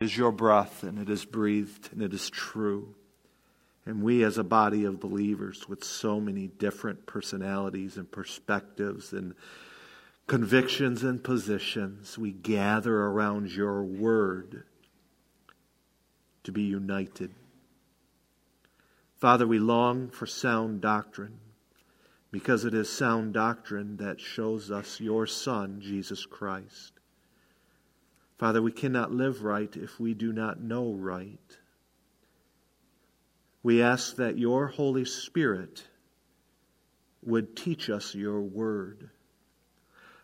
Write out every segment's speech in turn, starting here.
is your breath, and it is breathed, and it is true. And we, as a body of believers with so many different personalities and perspectives and convictions and positions, we gather around your word to be united. Father, we long for sound doctrine because it is sound doctrine that shows us your Son, Jesus Christ. Father, we cannot live right if we do not know right. We ask that your Holy Spirit would teach us your word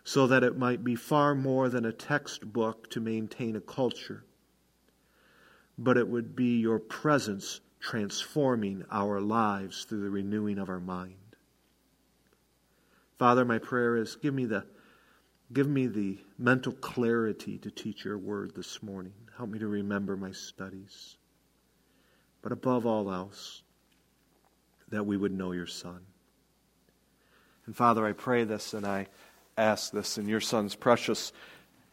so that it might be far more than a textbook to maintain a culture, but it would be your presence transforming our lives through the renewing of our mind. Father, my prayer is give me the Give me the mental clarity to teach your word this morning. Help me to remember my studies. But above all else, that we would know your Son. And Father, I pray this and I ask this in your Son's precious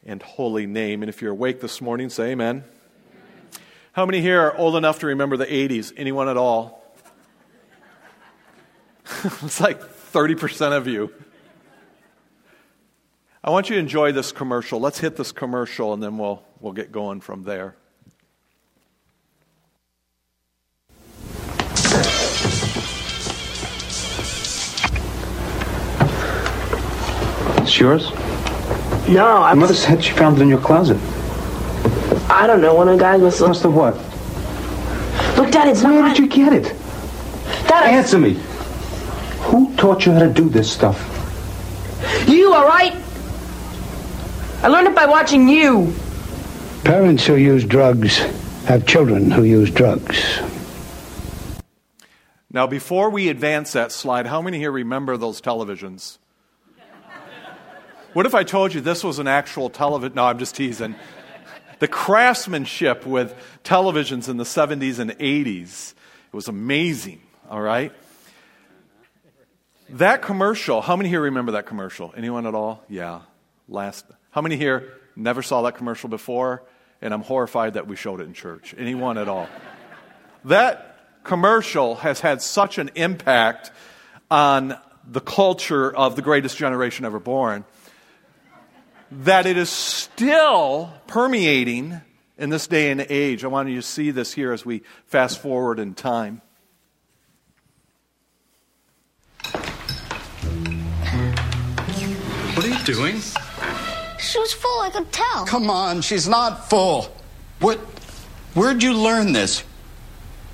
and holy name. And if you're awake this morning, say amen. amen. How many here are old enough to remember the 80s? Anyone at all? it's like 30% of you. I want you to enjoy this commercial. Let's hit this commercial and then we'll, we'll get going from there. It's yours? No, I. Your mother said she found it in your closet. I don't know. One of the guys must. have. Must have what? Look, Dad, it's Where not. did you get it? Dad, I- Answer me. Who taught you how to do this stuff? You, all right? I learned it by watching you. Parents who use drugs have children who use drugs. Now, before we advance that slide, how many here remember those televisions? What if I told you this was an actual television? No, I'm just teasing. The craftsmanship with televisions in the 70s and 80s, it was amazing, all right? That commercial, how many here remember that commercial? Anyone at all? Yeah. Last how many here never saw that commercial before? And I'm horrified that we showed it in church. Anyone at all? that commercial has had such an impact on the culture of the greatest generation ever born that it is still permeating in this day and age. I want you to see this here as we fast forward in time. What are you doing? She was full, I could tell. Come on, she's not full. What? Where'd you learn this?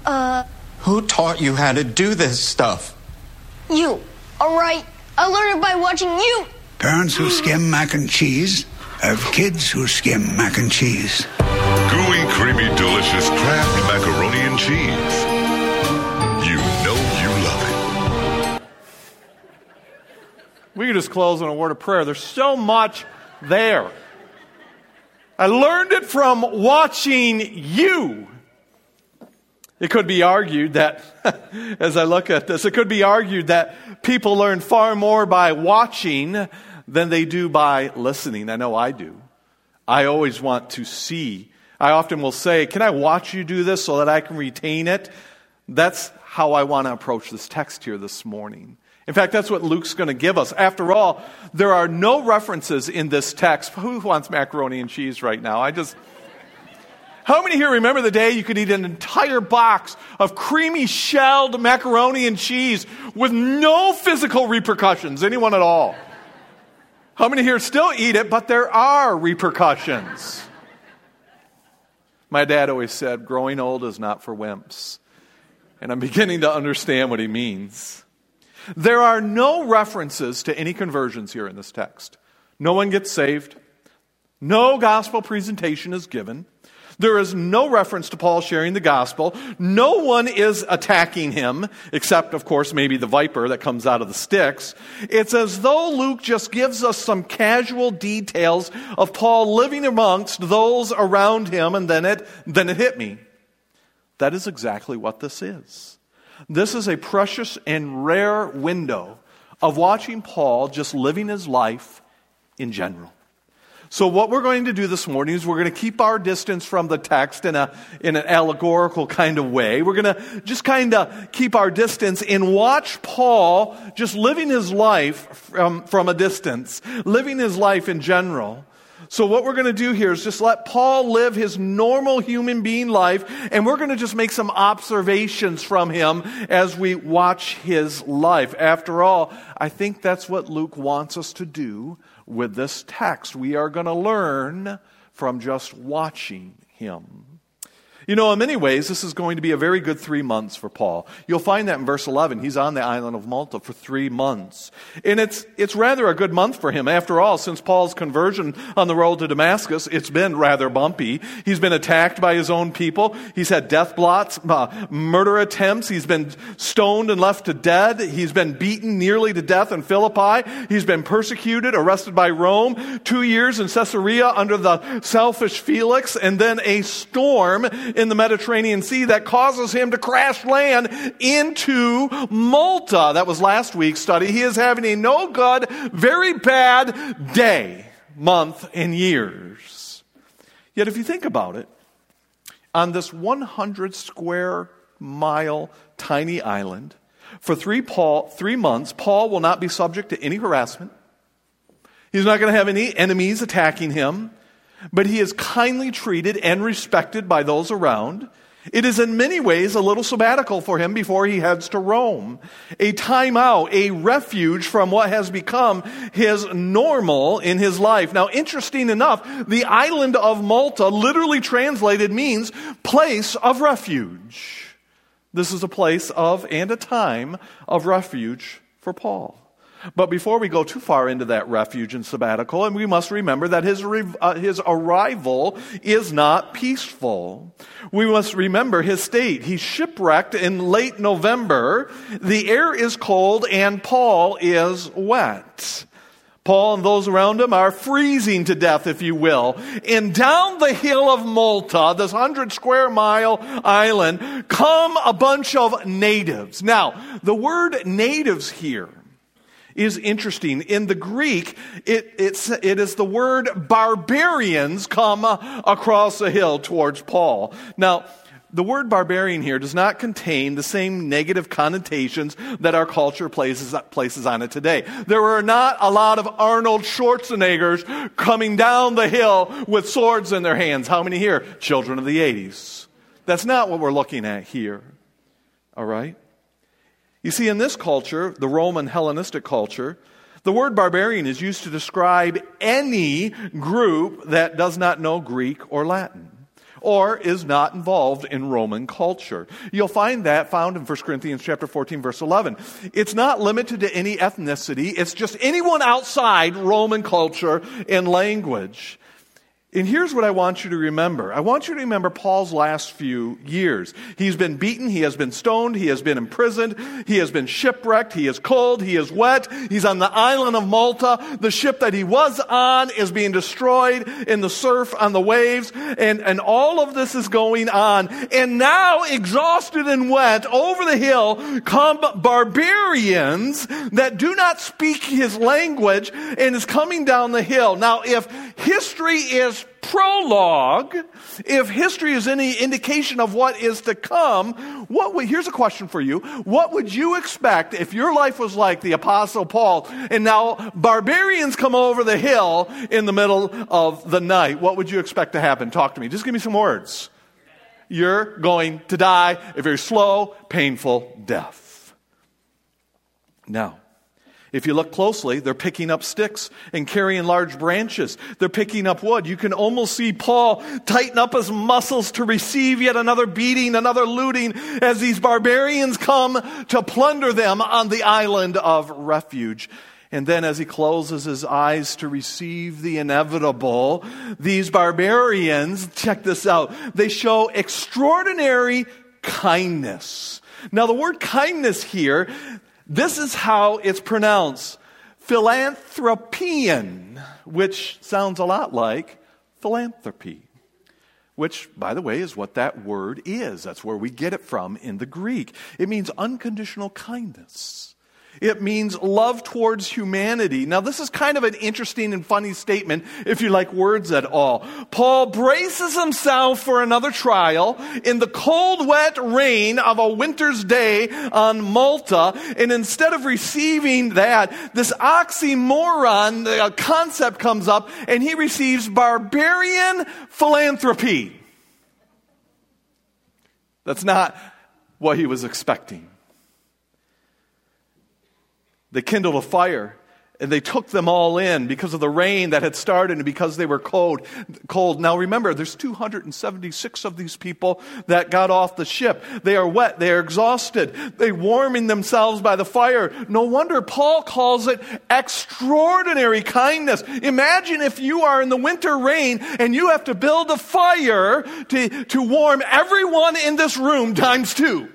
Uh, Who taught you how to do this stuff? you. All right. I learned it by watching you. Parents who skim mac and cheese have kids who skim mac and cheese. Gooey, creamy, delicious Kraft macaroni and cheese. You know you love it. We could just close on a word of prayer. There's so much there. I learned it from watching you. It could be argued that, as I look at this, it could be argued that people learn far more by watching than they do by listening. I know I do. I always want to see. I often will say, Can I watch you do this so that I can retain it? That's how I want to approach this text here this morning. In fact, that's what Luke's going to give us. After all, there are no references in this text. Who wants macaroni and cheese right now? I just. How many here remember the day you could eat an entire box of creamy shelled macaroni and cheese with no physical repercussions? Anyone at all? How many here still eat it, but there are repercussions? My dad always said, growing old is not for wimps. And I'm beginning to understand what he means. There are no references to any conversions here in this text. No one gets saved. No gospel presentation is given. There is no reference to Paul sharing the gospel. No one is attacking him, except, of course, maybe the viper that comes out of the sticks. It's as though Luke just gives us some casual details of Paul living amongst those around him, and then it, then it hit me. That is exactly what this is. This is a precious and rare window of watching Paul just living his life in general. So, what we're going to do this morning is we're going to keep our distance from the text in, a, in an allegorical kind of way. We're going to just kind of keep our distance and watch Paul just living his life from, from a distance, living his life in general. So, what we're going to do here is just let Paul live his normal human being life, and we're going to just make some observations from him as we watch his life. After all, I think that's what Luke wants us to do with this text. We are going to learn from just watching him. You know, in many ways, this is going to be a very good three months for Paul. You'll find that in verse 11. He's on the island of Malta for three months. And it's, it's rather a good month for him. After all, since Paul's conversion on the road to Damascus, it's been rather bumpy. He's been attacked by his own people. He's had death blots, uh, murder attempts. He's been stoned and left to dead. He's been beaten nearly to death in Philippi. He's been persecuted, arrested by Rome, two years in Caesarea under the selfish Felix, and then a storm in the Mediterranean Sea that causes him to crash land into Malta. That was last week's study. He is having a no good, very bad day, month, and years. Yet, if you think about it, on this 100 square mile tiny island, for three, Paul, three months, Paul will not be subject to any harassment. He's not going to have any enemies attacking him but he is kindly treated and respected by those around. It is in many ways a little sabbatical for him before he heads to Rome. A time out, a refuge from what has become his normal in his life. Now, interesting enough, the island of Malta, literally translated, means place of refuge. This is a place of and a time of refuge for Paul. But before we go too far into that refuge and sabbatical, and we must remember that his, uh, his arrival is not peaceful. We must remember his state. He's shipwrecked in late November. The air is cold and Paul is wet. Paul and those around him are freezing to death, if you will. And down the hill of Malta, this hundred square mile island, come a bunch of natives. Now, the word natives here is interesting. In the Greek, it, it's, it is the word barbarians come across the hill towards Paul. Now, the word barbarian here does not contain the same negative connotations that our culture places, places on it today. There are not a lot of Arnold Schwarzeneggers coming down the hill with swords in their hands. How many here? Children of the 80s. That's not what we're looking at here. All right? You see, in this culture, the Roman Hellenistic culture, the word barbarian is used to describe any group that does not know Greek or Latin or is not involved in Roman culture. You'll find that found in 1 Corinthians chapter 14 verse 11. It's not limited to any ethnicity, it's just anyone outside Roman culture and language. And here's what I want you to remember. I want you to remember Paul's last few years. He's been beaten, he has been stoned, he has been imprisoned, he has been shipwrecked, he is cold, he is wet, he's on the island of Malta. The ship that he was on is being destroyed in the surf on the waves, and, and all of this is going on. And now, exhausted and wet, over the hill come barbarians that do not speak his language and is coming down the hill. Now, if history is prologue, if history is any indication of what is to come, what would, here's a question for you. What would you expect if your life was like the apostle Paul and now barbarians come over the hill in the middle of the night? What would you expect to happen? Talk to me. Just give me some words. You're going to die a very slow, painful death. Now, if you look closely, they're picking up sticks and carrying large branches. They're picking up wood. You can almost see Paul tighten up his muscles to receive yet another beating, another looting as these barbarians come to plunder them on the island of refuge. And then as he closes his eyes to receive the inevitable, these barbarians, check this out, they show extraordinary kindness. Now the word kindness here this is how it's pronounced philanthropian, which sounds a lot like philanthropy, which, by the way, is what that word is. That's where we get it from in the Greek. It means unconditional kindness. It means love towards humanity. Now, this is kind of an interesting and funny statement if you like words at all. Paul braces himself for another trial in the cold, wet rain of a winter's day on Malta, and instead of receiving that, this oxymoron the uh, concept comes up, and he receives barbarian philanthropy. That's not what he was expecting. They kindled a fire and they took them all in because of the rain that had started and because they were cold cold. Now remember there's 276 of these people that got off the ship. They are wet. They are exhausted. They warming themselves by the fire. No wonder paul calls it extraordinary kindness. Imagine if you are in the winter rain and you have to build a fire to, to warm everyone in this room times two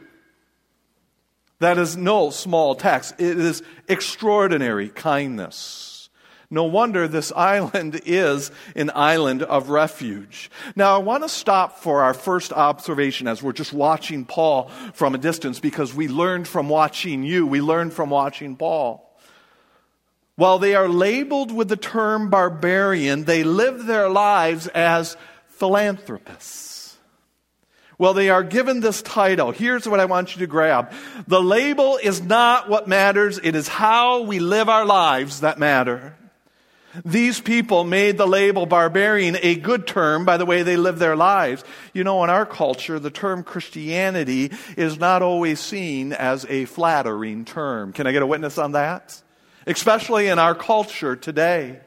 that is no small tax. It is extraordinary kindness. No wonder this island is an island of refuge. Now, I want to stop for our first observation as we're just watching Paul from a distance because we learned from watching you, we learned from watching Paul. While they are labeled with the term barbarian, they live their lives as philanthropists. Well, they are given this title. Here's what I want you to grab. The label is not what matters. It is how we live our lives that matter. These people made the label barbarian a good term by the way they live their lives. You know, in our culture, the term Christianity is not always seen as a flattering term. Can I get a witness on that? Especially in our culture today.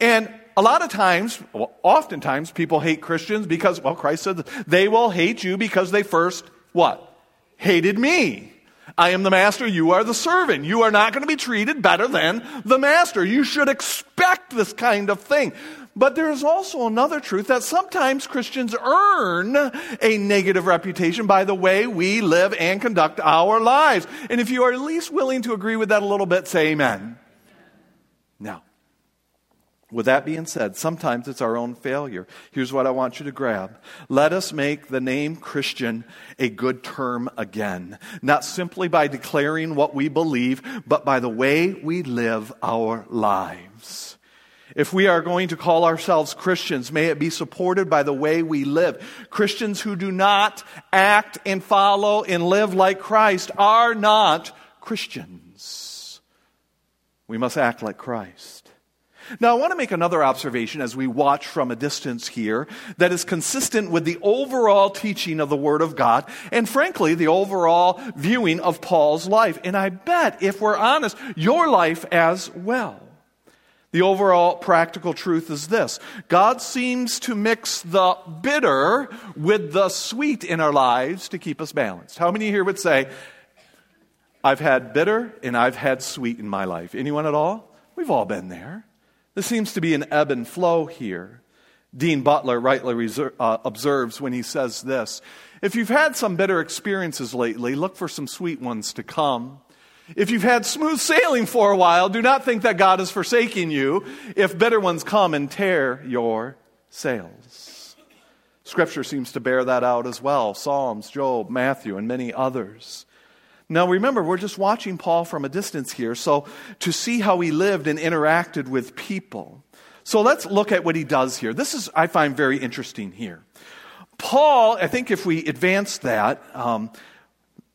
And a lot of times, well, oftentimes, people hate Christians because, well, Christ said they will hate you because they first, what? Hated me. I am the master, you are the servant. You are not going to be treated better than the master. You should expect this kind of thing. But there is also another truth that sometimes Christians earn a negative reputation by the way we live and conduct our lives. And if you are at least willing to agree with that a little bit, say amen. Now, with that being said, sometimes it's our own failure. Here's what I want you to grab. Let us make the name Christian a good term again. Not simply by declaring what we believe, but by the way we live our lives. If we are going to call ourselves Christians, may it be supported by the way we live. Christians who do not act and follow and live like Christ are not Christians. We must act like Christ. Now, I want to make another observation as we watch from a distance here that is consistent with the overall teaching of the Word of God and, frankly, the overall viewing of Paul's life. And I bet, if we're honest, your life as well. The overall practical truth is this God seems to mix the bitter with the sweet in our lives to keep us balanced. How many here would say, I've had bitter and I've had sweet in my life? Anyone at all? We've all been there. There seems to be an ebb and flow here. Dean Butler rightly reserve, uh, observes when he says this If you've had some bitter experiences lately, look for some sweet ones to come. If you've had smooth sailing for a while, do not think that God is forsaking you if bitter ones come and tear your sails. Scripture seems to bear that out as well Psalms, Job, Matthew, and many others. Now remember, we're just watching Paul from a distance here, so to see how he lived and interacted with people. So let's look at what he does here. This is, I find, very interesting here. Paul, I think if we advance that, um,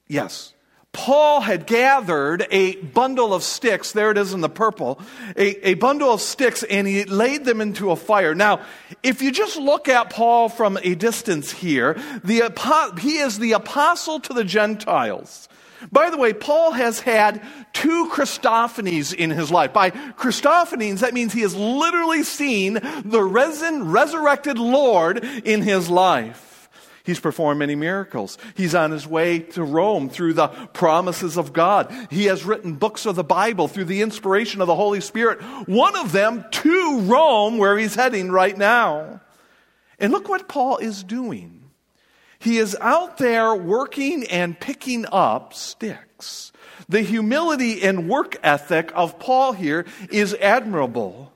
yes, Paul had gathered a bundle of sticks, there it is in the purple, a, a, bundle of sticks, and he laid them into a fire. Now, if you just look at Paul from a distance here, the, he is the apostle to the Gentiles. By the way, Paul has had two Christophanies in his life. By Christophanies, that means he has literally seen the risen, resurrected Lord in his life. He's performed many miracles. He's on his way to Rome through the promises of God. He has written books of the Bible through the inspiration of the Holy Spirit. One of them to Rome, where he's heading right now. And look what Paul is doing. He is out there working and picking up sticks. The humility and work ethic of Paul here is admirable.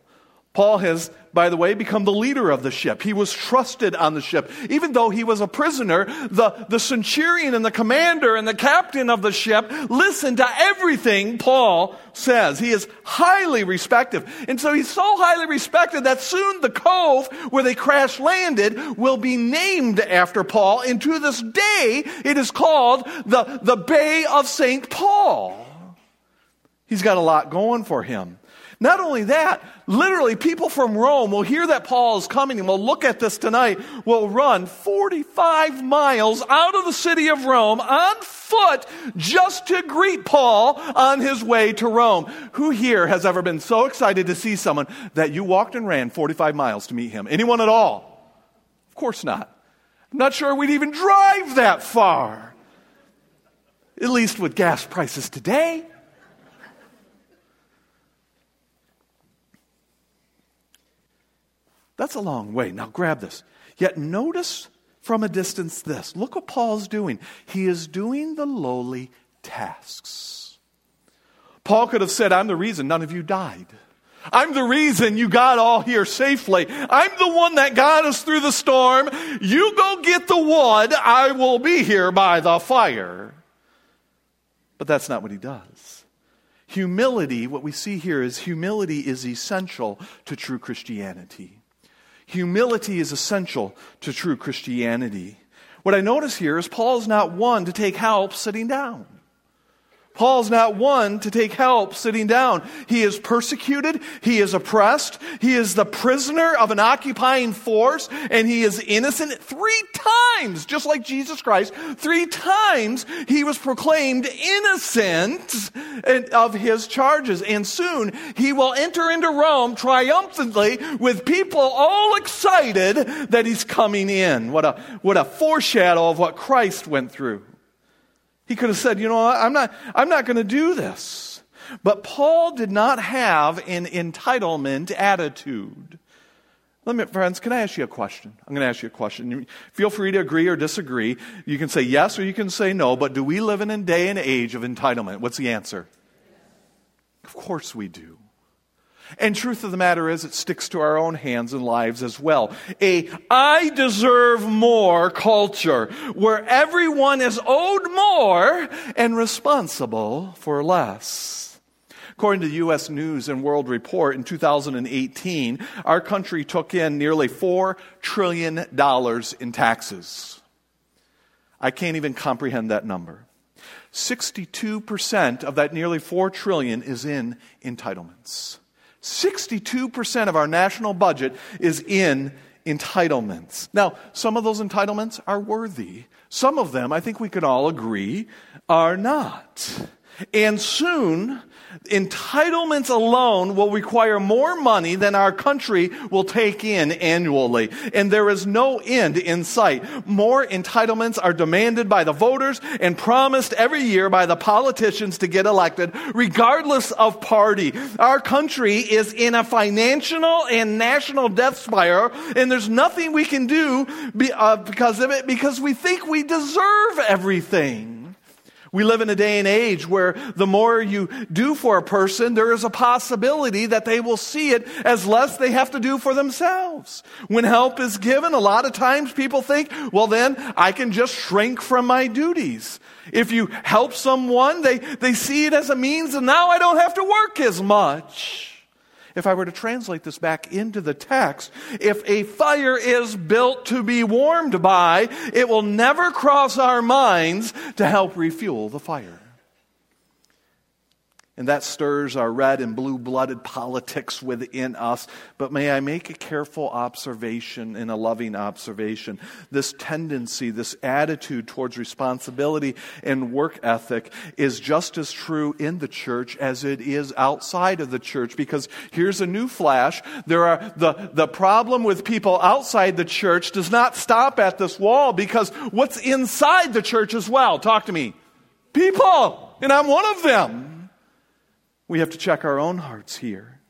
Paul has, by the way, become the leader of the ship. He was trusted on the ship. Even though he was a prisoner, the, the centurion and the commander and the captain of the ship listened to everything Paul says. He is highly respected. And so he's so highly respected that soon the cove where they crash landed will be named after Paul. And to this day, it is called the, the Bay of St. Paul. He's got a lot going for him. Not only that, literally people from Rome will hear that Paul is coming and will look at this tonight, will run 45 miles out of the city of Rome on foot just to greet Paul on his way to Rome. Who here has ever been so excited to see someone that you walked and ran 45 miles to meet him? Anyone at all? Of course not. I'm not sure we'd even drive that far. At least with gas prices today. That's a long way. Now grab this. Yet notice from a distance this. Look what Paul's doing. He is doing the lowly tasks. Paul could have said, I'm the reason none of you died. I'm the reason you got all here safely. I'm the one that got us through the storm. You go get the wood. I will be here by the fire. But that's not what he does. Humility, what we see here is humility is essential to true Christianity. Humility is essential to true Christianity. What I notice here is Paul's not one to take help sitting down. Paul's not one to take help sitting down. He is persecuted. He is oppressed. He is the prisoner of an occupying force and he is innocent three times, just like Jesus Christ. Three times he was proclaimed innocent of his charges. And soon he will enter into Rome triumphantly with people all excited that he's coming in. What a, what a foreshadow of what Christ went through. He could have said, you know, I'm not, I'm not going to do this. But Paul did not have an entitlement attitude. Let me, friends, can I ask you a question? I'm going to ask you a question. Feel free to agree or disagree. You can say yes or you can say no, but do we live in a day and age of entitlement? What's the answer? Of course we do. And truth of the matter is, it sticks to our own hands and lives as well. A I deserve more culture where everyone is owed more and responsible for less. According to the U.S. News and World Report in 2018, our country took in nearly $4 trillion in taxes. I can't even comprehend that number. 62% of that nearly 4 trillion is in entitlements. 62% of our national budget is in entitlements. Now, some of those entitlements are worthy. Some of them, I think we can all agree, are not. And soon, entitlements alone will require more money than our country will take in annually. And there is no end in sight. More entitlements are demanded by the voters and promised every year by the politicians to get elected, regardless of party. Our country is in a financial and national death spiral, and there's nothing we can do uh, because of it because we think we deserve everything. We live in a day and age where the more you do for a person, there is a possibility that they will see it as less they have to do for themselves. When help is given, a lot of times people think, well, then I can just shrink from my duties. If you help someone, they, they see it as a means, and now I don't have to work as much if I were to translate this back into the text, if a fire is built to be warmed by, it will never cross our minds to help refuel the fire. And that stirs our red and blue blooded politics within us. But may I make a careful observation and a loving observation? This tendency, this attitude towards responsibility and work ethic is just as true in the church as it is outside of the church. Because here's a new flash. There are, the, the problem with people outside the church does not stop at this wall because what's inside the church as well? Talk to me. People. And I'm one of them. We have to check our own hearts here.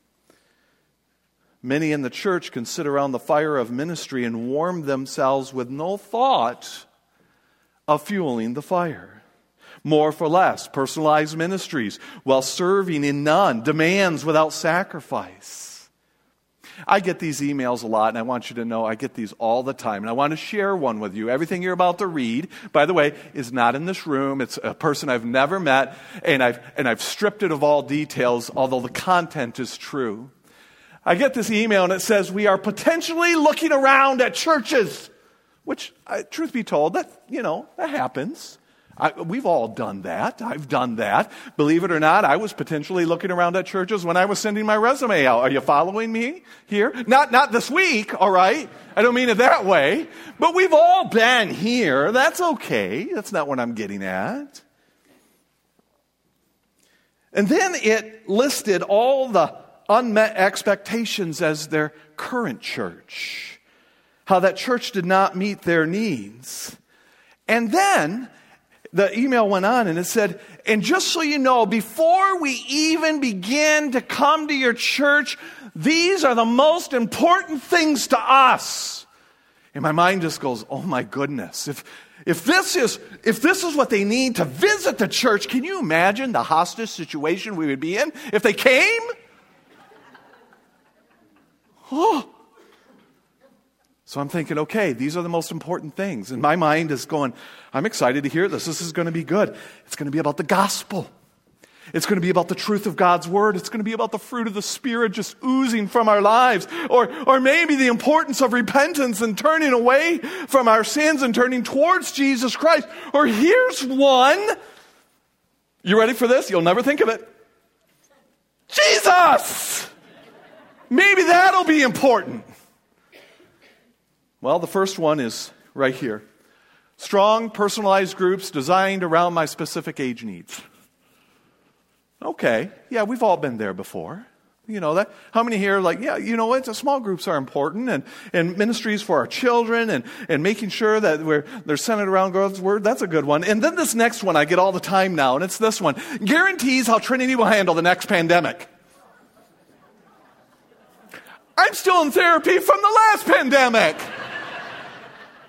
Many in the church can sit around the fire of ministry and warm themselves with no thought of fueling the fire. More for less, personalized ministries, while serving in none, demands without sacrifice. I get these emails a lot, and I want you to know I get these all the time. And I want to share one with you. Everything you're about to read, by the way, is not in this room. It's a person I've never met, and I've, and I've stripped it of all details, although the content is true. I get this email, and it says, We are potentially looking around at churches, which, truth be told, that, you know, that happens. I, we've all done that. I've done that. Believe it or not, I was potentially looking around at churches when I was sending my resume out. Are you following me here? Not, not this week, all right? I don't mean it that way. But we've all been here. That's okay. That's not what I'm getting at. And then it listed all the unmet expectations as their current church. How that church did not meet their needs. And then the email went on and it said, and just so you know, before we even begin to come to your church, these are the most important things to us. And my mind just goes, oh my goodness. If, if this is, if this is what they need to visit the church, can you imagine the hostage situation we would be in if they came? Oh, so I'm thinking, okay, these are the most important things. And my mind is going, I'm excited to hear this. This is going to be good. It's going to be about the gospel. It's going to be about the truth of God's word. It's going to be about the fruit of the Spirit just oozing from our lives. Or, or maybe the importance of repentance and turning away from our sins and turning towards Jesus Christ. Or here's one. You ready for this? You'll never think of it. Jesus! Maybe that'll be important. Well, the first one is right here strong, personalized groups designed around my specific age needs. Okay, yeah, we've all been there before. You know that how many here like, yeah, you know what, small groups are important and, and ministries for our children and, and making sure that we're they're centered around God's word, that's a good one. And then this next one I get all the time now, and it's this one. Guarantees how Trinity will handle the next pandemic. I'm still in therapy from the last pandemic.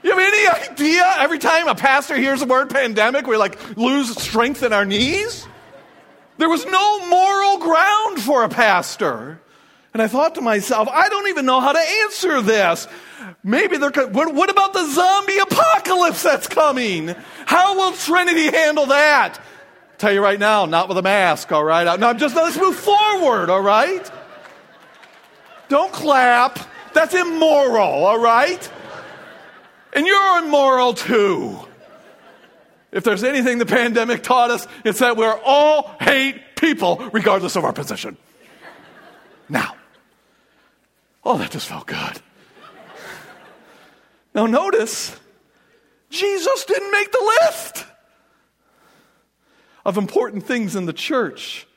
You have any idea every time a pastor hears the word pandemic, we like lose strength in our knees? There was no moral ground for a pastor. And I thought to myself, I don't even know how to answer this. Maybe there could, what, what about the zombie apocalypse that's coming? How will Trinity handle that? tell you right now, not with a mask, all right? No, I'm just, let's move forward, all right? Don't clap. That's immoral, all right? And you're immoral too. If there's anything the pandemic taught us, it's that we're all hate people regardless of our position. Now, oh, that just felt good. Now, notice, Jesus didn't make the list of important things in the church.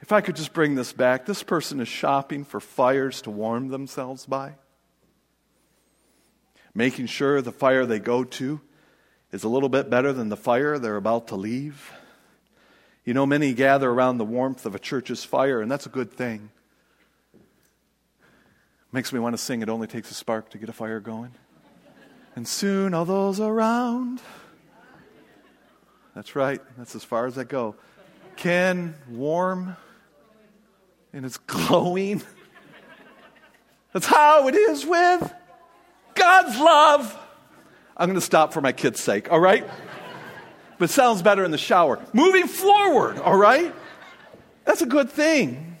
If I could just bring this back, this person is shopping for fires to warm themselves by making sure the fire they go to is a little bit better than the fire they're about to leave. You know, many gather around the warmth of a church's fire, and that's a good thing. Makes me want to sing, It Only Takes a Spark to Get a Fire Going. And soon all those around. That's right, that's as far as I go. Can warm and it's glowing. That's how it is with God's love. I'm going to stop for my kids' sake, all right? But sounds better in the shower. Moving forward, all right? That's a good thing.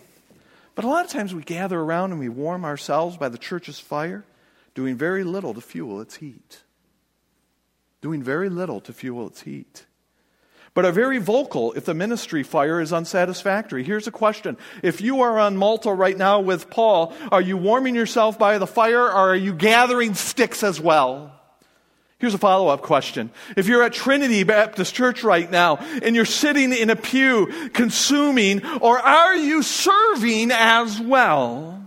But a lot of times we gather around and we warm ourselves by the church's fire, doing very little to fuel its heat. Doing very little to fuel its heat but are very vocal if the ministry fire is unsatisfactory. Here's a question. If you are on Malta right now with Paul, are you warming yourself by the fire or are you gathering sticks as well? Here's a follow up question. If you're at Trinity Baptist Church right now and you're sitting in a pew consuming, or are you serving as well?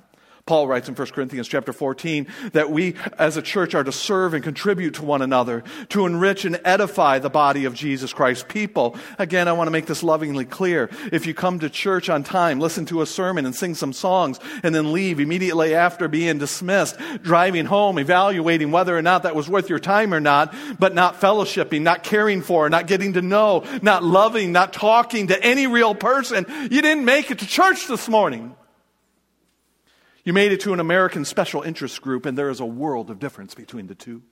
Paul writes in 1 Corinthians chapter 14 that we as a church are to serve and contribute to one another, to enrich and edify the body of Jesus Christ. People, again, I want to make this lovingly clear. If you come to church on time, listen to a sermon and sing some songs, and then leave immediately after being dismissed, driving home, evaluating whether or not that was worth your time or not, but not fellowshipping, not caring for, not getting to know, not loving, not talking to any real person, you didn't make it to church this morning. You made it to an American special interest group, and there is a world of difference between the two.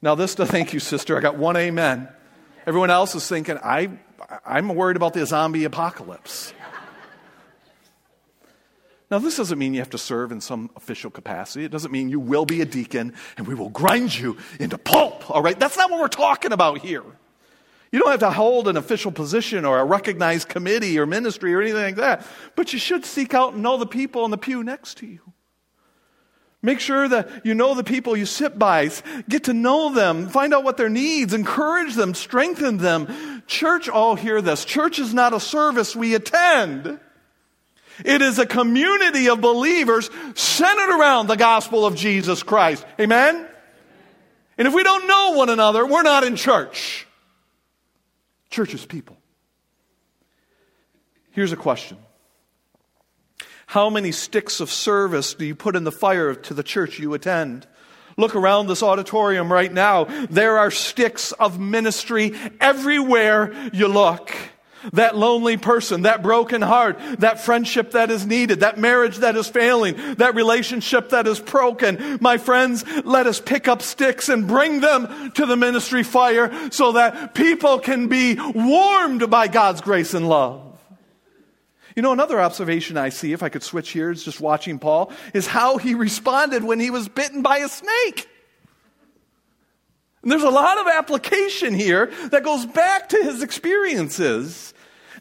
Now, this to thank you, sister. I got one amen. Everyone else is thinking, I, I'm worried about the zombie apocalypse. Now, this doesn't mean you have to serve in some official capacity. It doesn't mean you will be a deacon and we will grind you into pulp, all right? That's not what we're talking about here. You don't have to hold an official position or a recognized committee or ministry or anything like that, but you should seek out and know the people in the pew next to you. Make sure that you know the people you sit by, get to know them, find out what their needs, encourage them, strengthen them. Church, all hear this. Church is not a service we attend. It is a community of believers centered around the gospel of Jesus Christ. Amen? And if we don't know one another, we're not in church. Church is people. Here's a question How many sticks of service do you put in the fire to the church you attend? Look around this auditorium right now. There are sticks of ministry everywhere you look. That lonely person, that broken heart, that friendship that is needed, that marriage that is failing, that relationship that is broken. My friends, let us pick up sticks and bring them to the ministry fire so that people can be warmed by God's grace and love. You know, another observation I see, if I could switch is just watching Paul, is how he responded when he was bitten by a snake. And there's a lot of application here that goes back to his experiences.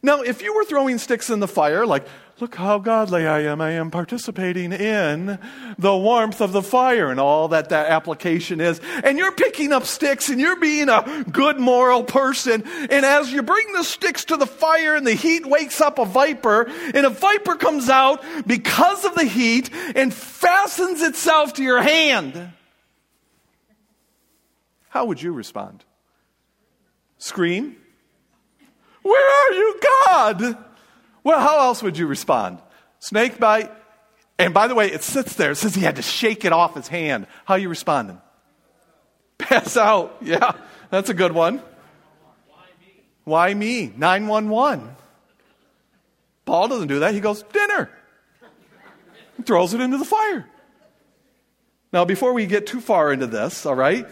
Now, if you were throwing sticks in the fire, like, look how godly I am, I am participating in the warmth of the fire and all that that application is, and you're picking up sticks and you're being a good moral person, and as you bring the sticks to the fire and the heat wakes up a viper, and a viper comes out because of the heat and fastens itself to your hand. How would you respond? Scream? Where are you, God? Well, how else would you respond? Snake bite. And by the way, it sits there. It says he had to shake it off his hand. How you responding? Pass out. Yeah, that's a good one. Why me? 911. Paul doesn't do that. He goes, dinner. He throws it into the fire. Now, before we get too far into this, all right,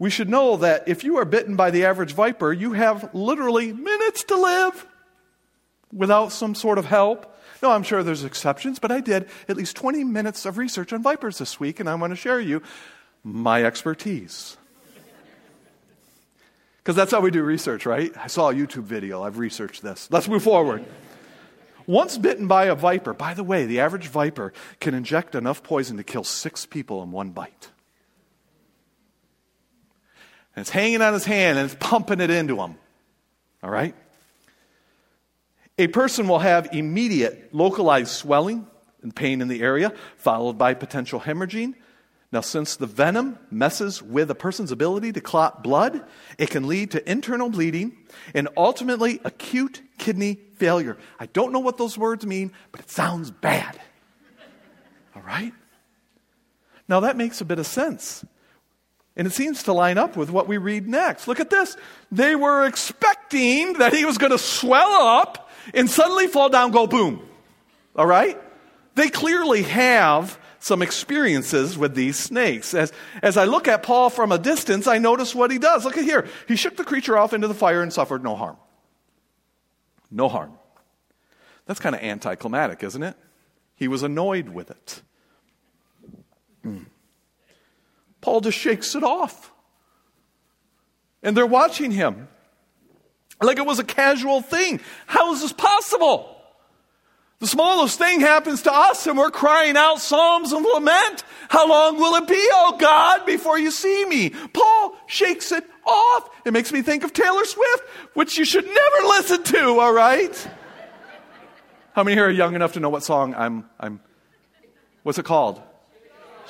we should know that if you are bitten by the average viper, you have literally minutes to live without some sort of help. No, I'm sure there's exceptions, but I did at least 20 minutes of research on vipers this week, and I want to share you my expertise. Because that's how we do research, right? I saw a YouTube video. I've researched this. Let's move forward. Once bitten by a viper, by the way, the average viper can inject enough poison to kill six people in one bite and it's hanging on his hand and it's pumping it into him. All right? A person will have immediate localized swelling and pain in the area, followed by potential hemorrhaging. Now, since the venom messes with a person's ability to clot blood, it can lead to internal bleeding and ultimately acute kidney failure. I don't know what those words mean, but it sounds bad. All right? Now, that makes a bit of sense and it seems to line up with what we read next. Look at this. They were expecting that he was going to swell up and suddenly fall down, go boom. All right? They clearly have some experiences with these snakes. As, as I look at Paul from a distance, I notice what he does. Look at here. He shook the creature off into the fire and suffered no harm. No harm. That's kind of anticlimactic, isn't it? He was annoyed with it. Mm. Paul just shakes it off. And they're watching him like it was a casual thing. How is this possible? The smallest thing happens to us and we're crying out psalms of lament. How long will it be, oh God, before you see me? Paul shakes it off. It makes me think of Taylor Swift, which you should never listen to, all right? How many here are young enough to know what song I'm, I'm, what's it called?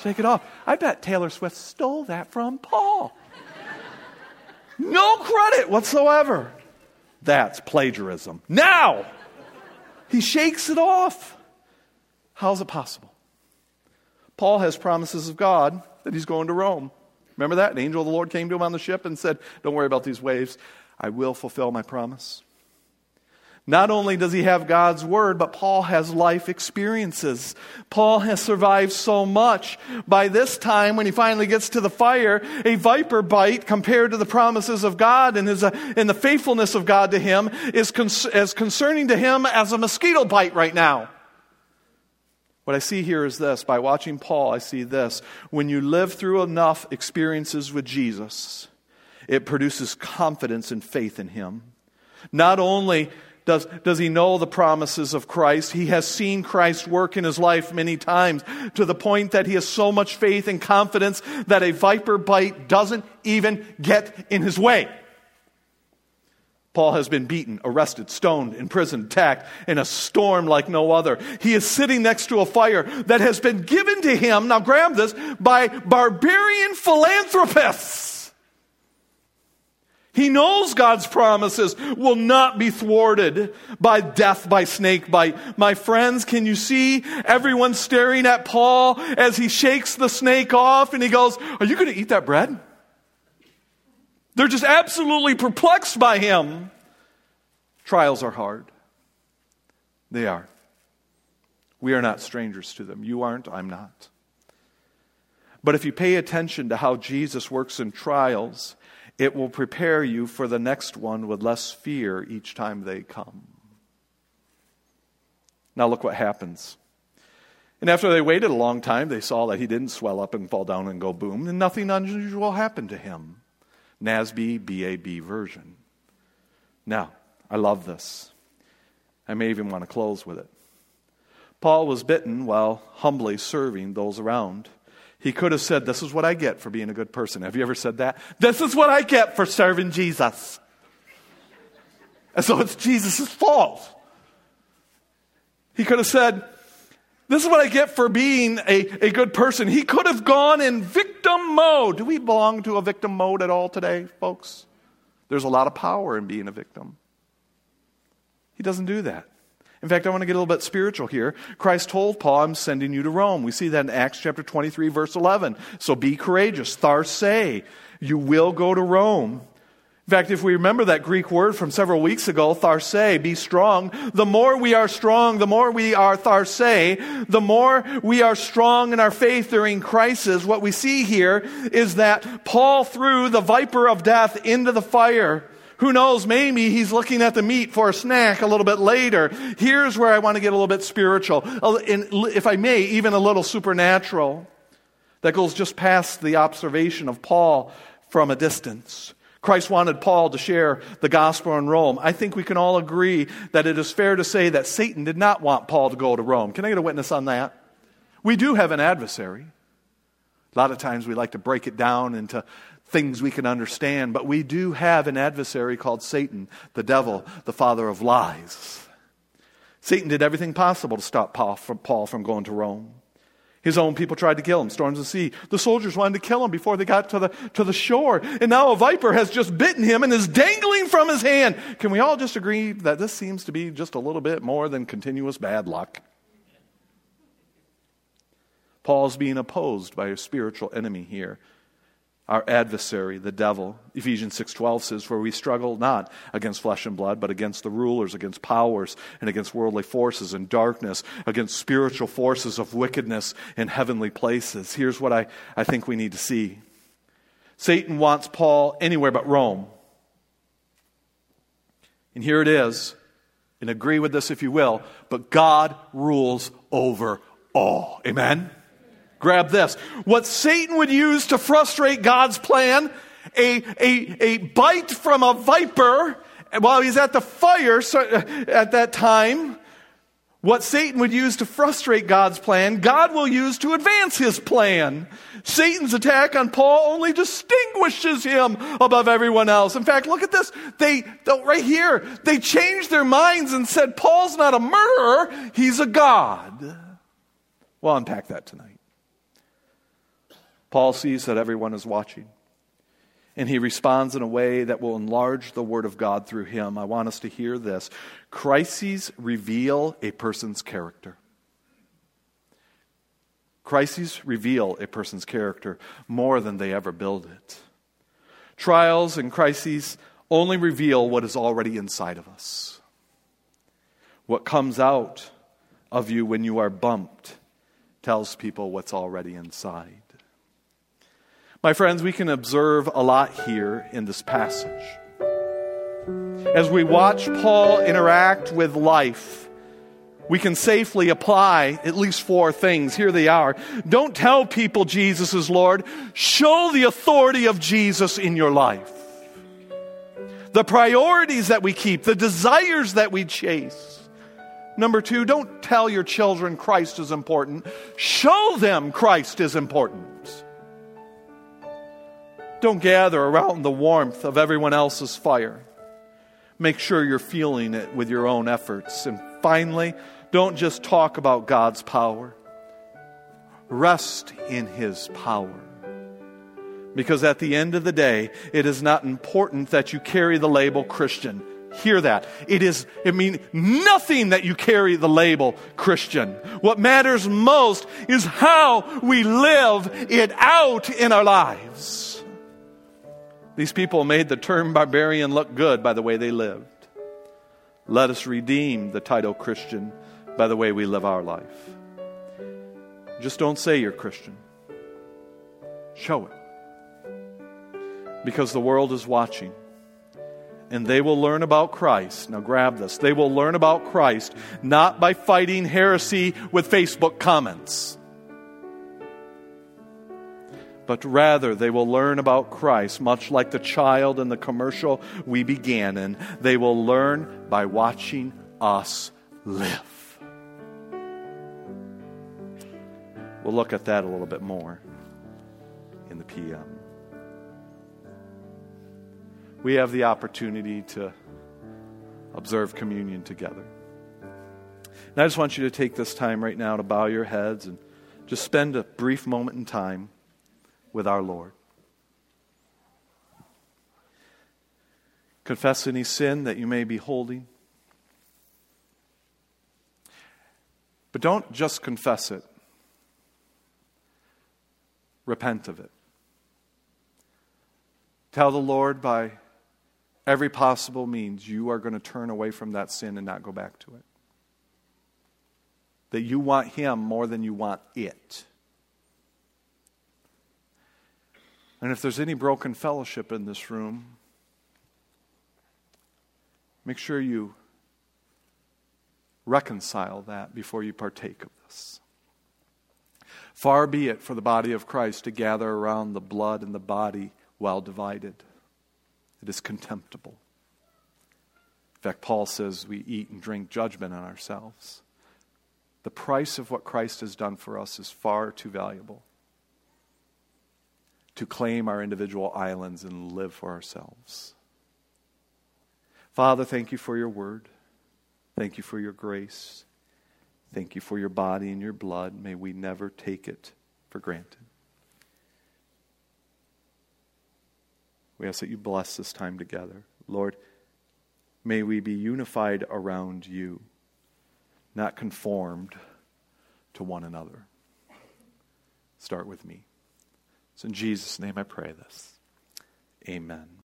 Shake it off. I bet Taylor Swift stole that from Paul. No credit whatsoever. That's plagiarism. Now, he shakes it off. How's it possible? Paul has promises of God that he's going to Rome. Remember that? An angel of the Lord came to him on the ship and said, Don't worry about these waves. I will fulfill my promise. Not only does he have God's word, but Paul has life experiences. Paul has survived so much. By this time, when he finally gets to the fire, a viper bite compared to the promises of God and, his, uh, and the faithfulness of God to him is as concerning to him as a mosquito bite right now. What I see here is this by watching Paul, I see this. When you live through enough experiences with Jesus, it produces confidence and faith in him. Not only does, does he know the promises of Christ? He has seen Christ work in his life many times to the point that he has so much faith and confidence that a viper bite doesn't even get in his way. Paul has been beaten, arrested, stoned, imprisoned, attacked in a storm like no other. He is sitting next to a fire that has been given to him, now grab this, by barbarian philanthropists. He knows God's promises will not be thwarted by death by snake bite. My friends, can you see everyone staring at Paul as he shakes the snake off and he goes, Are you going to eat that bread? They're just absolutely perplexed by him. Trials are hard. They are. We are not strangers to them. You aren't, I'm not. But if you pay attention to how Jesus works in trials, it will prepare you for the next one with less fear each time they come. Now, look what happens. And after they waited a long time, they saw that he didn't swell up and fall down and go boom, and nothing unusual happened to him. NASB BAB version. Now, I love this. I may even want to close with it. Paul was bitten while humbly serving those around. He could have said, This is what I get for being a good person. Have you ever said that? This is what I get for serving Jesus. And so it's Jesus' fault. He could have said, This is what I get for being a, a good person. He could have gone in victim mode. Do we belong to a victim mode at all today, folks? There's a lot of power in being a victim. He doesn't do that. In fact, I want to get a little bit spiritual here. Christ told Paul, I'm sending you to Rome. We see that in Acts chapter 23, verse 11. So be courageous. Tharse. You will go to Rome. In fact, if we remember that Greek word from several weeks ago, tharse, be strong, the more we are strong, the more we are tharse, the more we are strong in our faith during crisis, what we see here is that Paul threw the viper of death into the fire. Who knows, maybe he's looking at the meat for a snack a little bit later. Here's where I want to get a little bit spiritual, and if I may, even a little supernatural. That goes just past the observation of Paul from a distance. Christ wanted Paul to share the gospel in Rome. I think we can all agree that it is fair to say that Satan did not want Paul to go to Rome. Can I get a witness on that? We do have an adversary. A lot of times we like to break it down into things we can understand, but we do have an adversary called Satan, the devil, the father of lies. Satan did everything possible to stop Paul from, going to Rome. His own people tried to kill him, storms the sea. The soldiers wanted to kill him before they got to the, to the shore. And now a viper has just bitten him and is dangling from his hand. Can we all just agree that this seems to be just a little bit more than continuous bad luck? Paul's being opposed by a spiritual enemy here our adversary the devil. Ephesians 6.12 says for we struggle not against flesh and blood but against the rulers against powers and against worldly forces and darkness against spiritual forces of wickedness in heavenly places. Here's what i, I think we need to see. Satan wants paul anywhere but rome. And here it is. And agree with this if you will but god rules over all. Amen Grab this. What Satan would use to frustrate God's plan, a, a, a bite from a viper while he's at the fire so, at that time, what Satan would use to frustrate God's plan, God will use to advance his plan. Satan's attack on Paul only distinguishes him above everyone else. In fact, look at this. They, right here, they changed their minds and said, Paul's not a murderer, he's a God. We'll unpack that tonight. Paul sees that everyone is watching. And he responds in a way that will enlarge the Word of God through him. I want us to hear this. Crises reveal a person's character. Crises reveal a person's character more than they ever build it. Trials and crises only reveal what is already inside of us. What comes out of you when you are bumped tells people what's already inside. My friends, we can observe a lot here in this passage. As we watch Paul interact with life, we can safely apply at least four things. Here they are. Don't tell people Jesus is Lord. Show the authority of Jesus in your life. The priorities that we keep, the desires that we chase. Number two, don't tell your children Christ is important. Show them Christ is important. Don't gather around the warmth of everyone else's fire. Make sure you're feeling it with your own efforts. And finally, don't just talk about God's power, rest in His power. Because at the end of the day, it is not important that you carry the label Christian. Hear that. It is, it means nothing that you carry the label Christian. What matters most is how we live it out in our lives. These people made the term barbarian look good by the way they lived. Let us redeem the title Christian by the way we live our life. Just don't say you're Christian, show it. Because the world is watching. And they will learn about Christ. Now, grab this. They will learn about Christ not by fighting heresy with Facebook comments but rather they will learn about Christ, much like the child in the commercial we began in. They will learn by watching us live. We'll look at that a little bit more in the PM. We have the opportunity to observe communion together. And I just want you to take this time right now to bow your heads and just spend a brief moment in time with our Lord. Confess any sin that you may be holding. But don't just confess it, repent of it. Tell the Lord by every possible means you are going to turn away from that sin and not go back to it. That you want Him more than you want it. And if there's any broken fellowship in this room, make sure you reconcile that before you partake of this. Far be it for the body of Christ to gather around the blood and the body while divided. It is contemptible. In fact, Paul says we eat and drink judgment on ourselves. The price of what Christ has done for us is far too valuable to claim our individual islands and live for ourselves. Father, thank you for your word. Thank you for your grace. Thank you for your body and your blood. May we never take it for granted. We ask that you bless this time together. Lord, may we be unified around you, not conformed to one another. Start with me. It's in Jesus' name I pray this. Amen.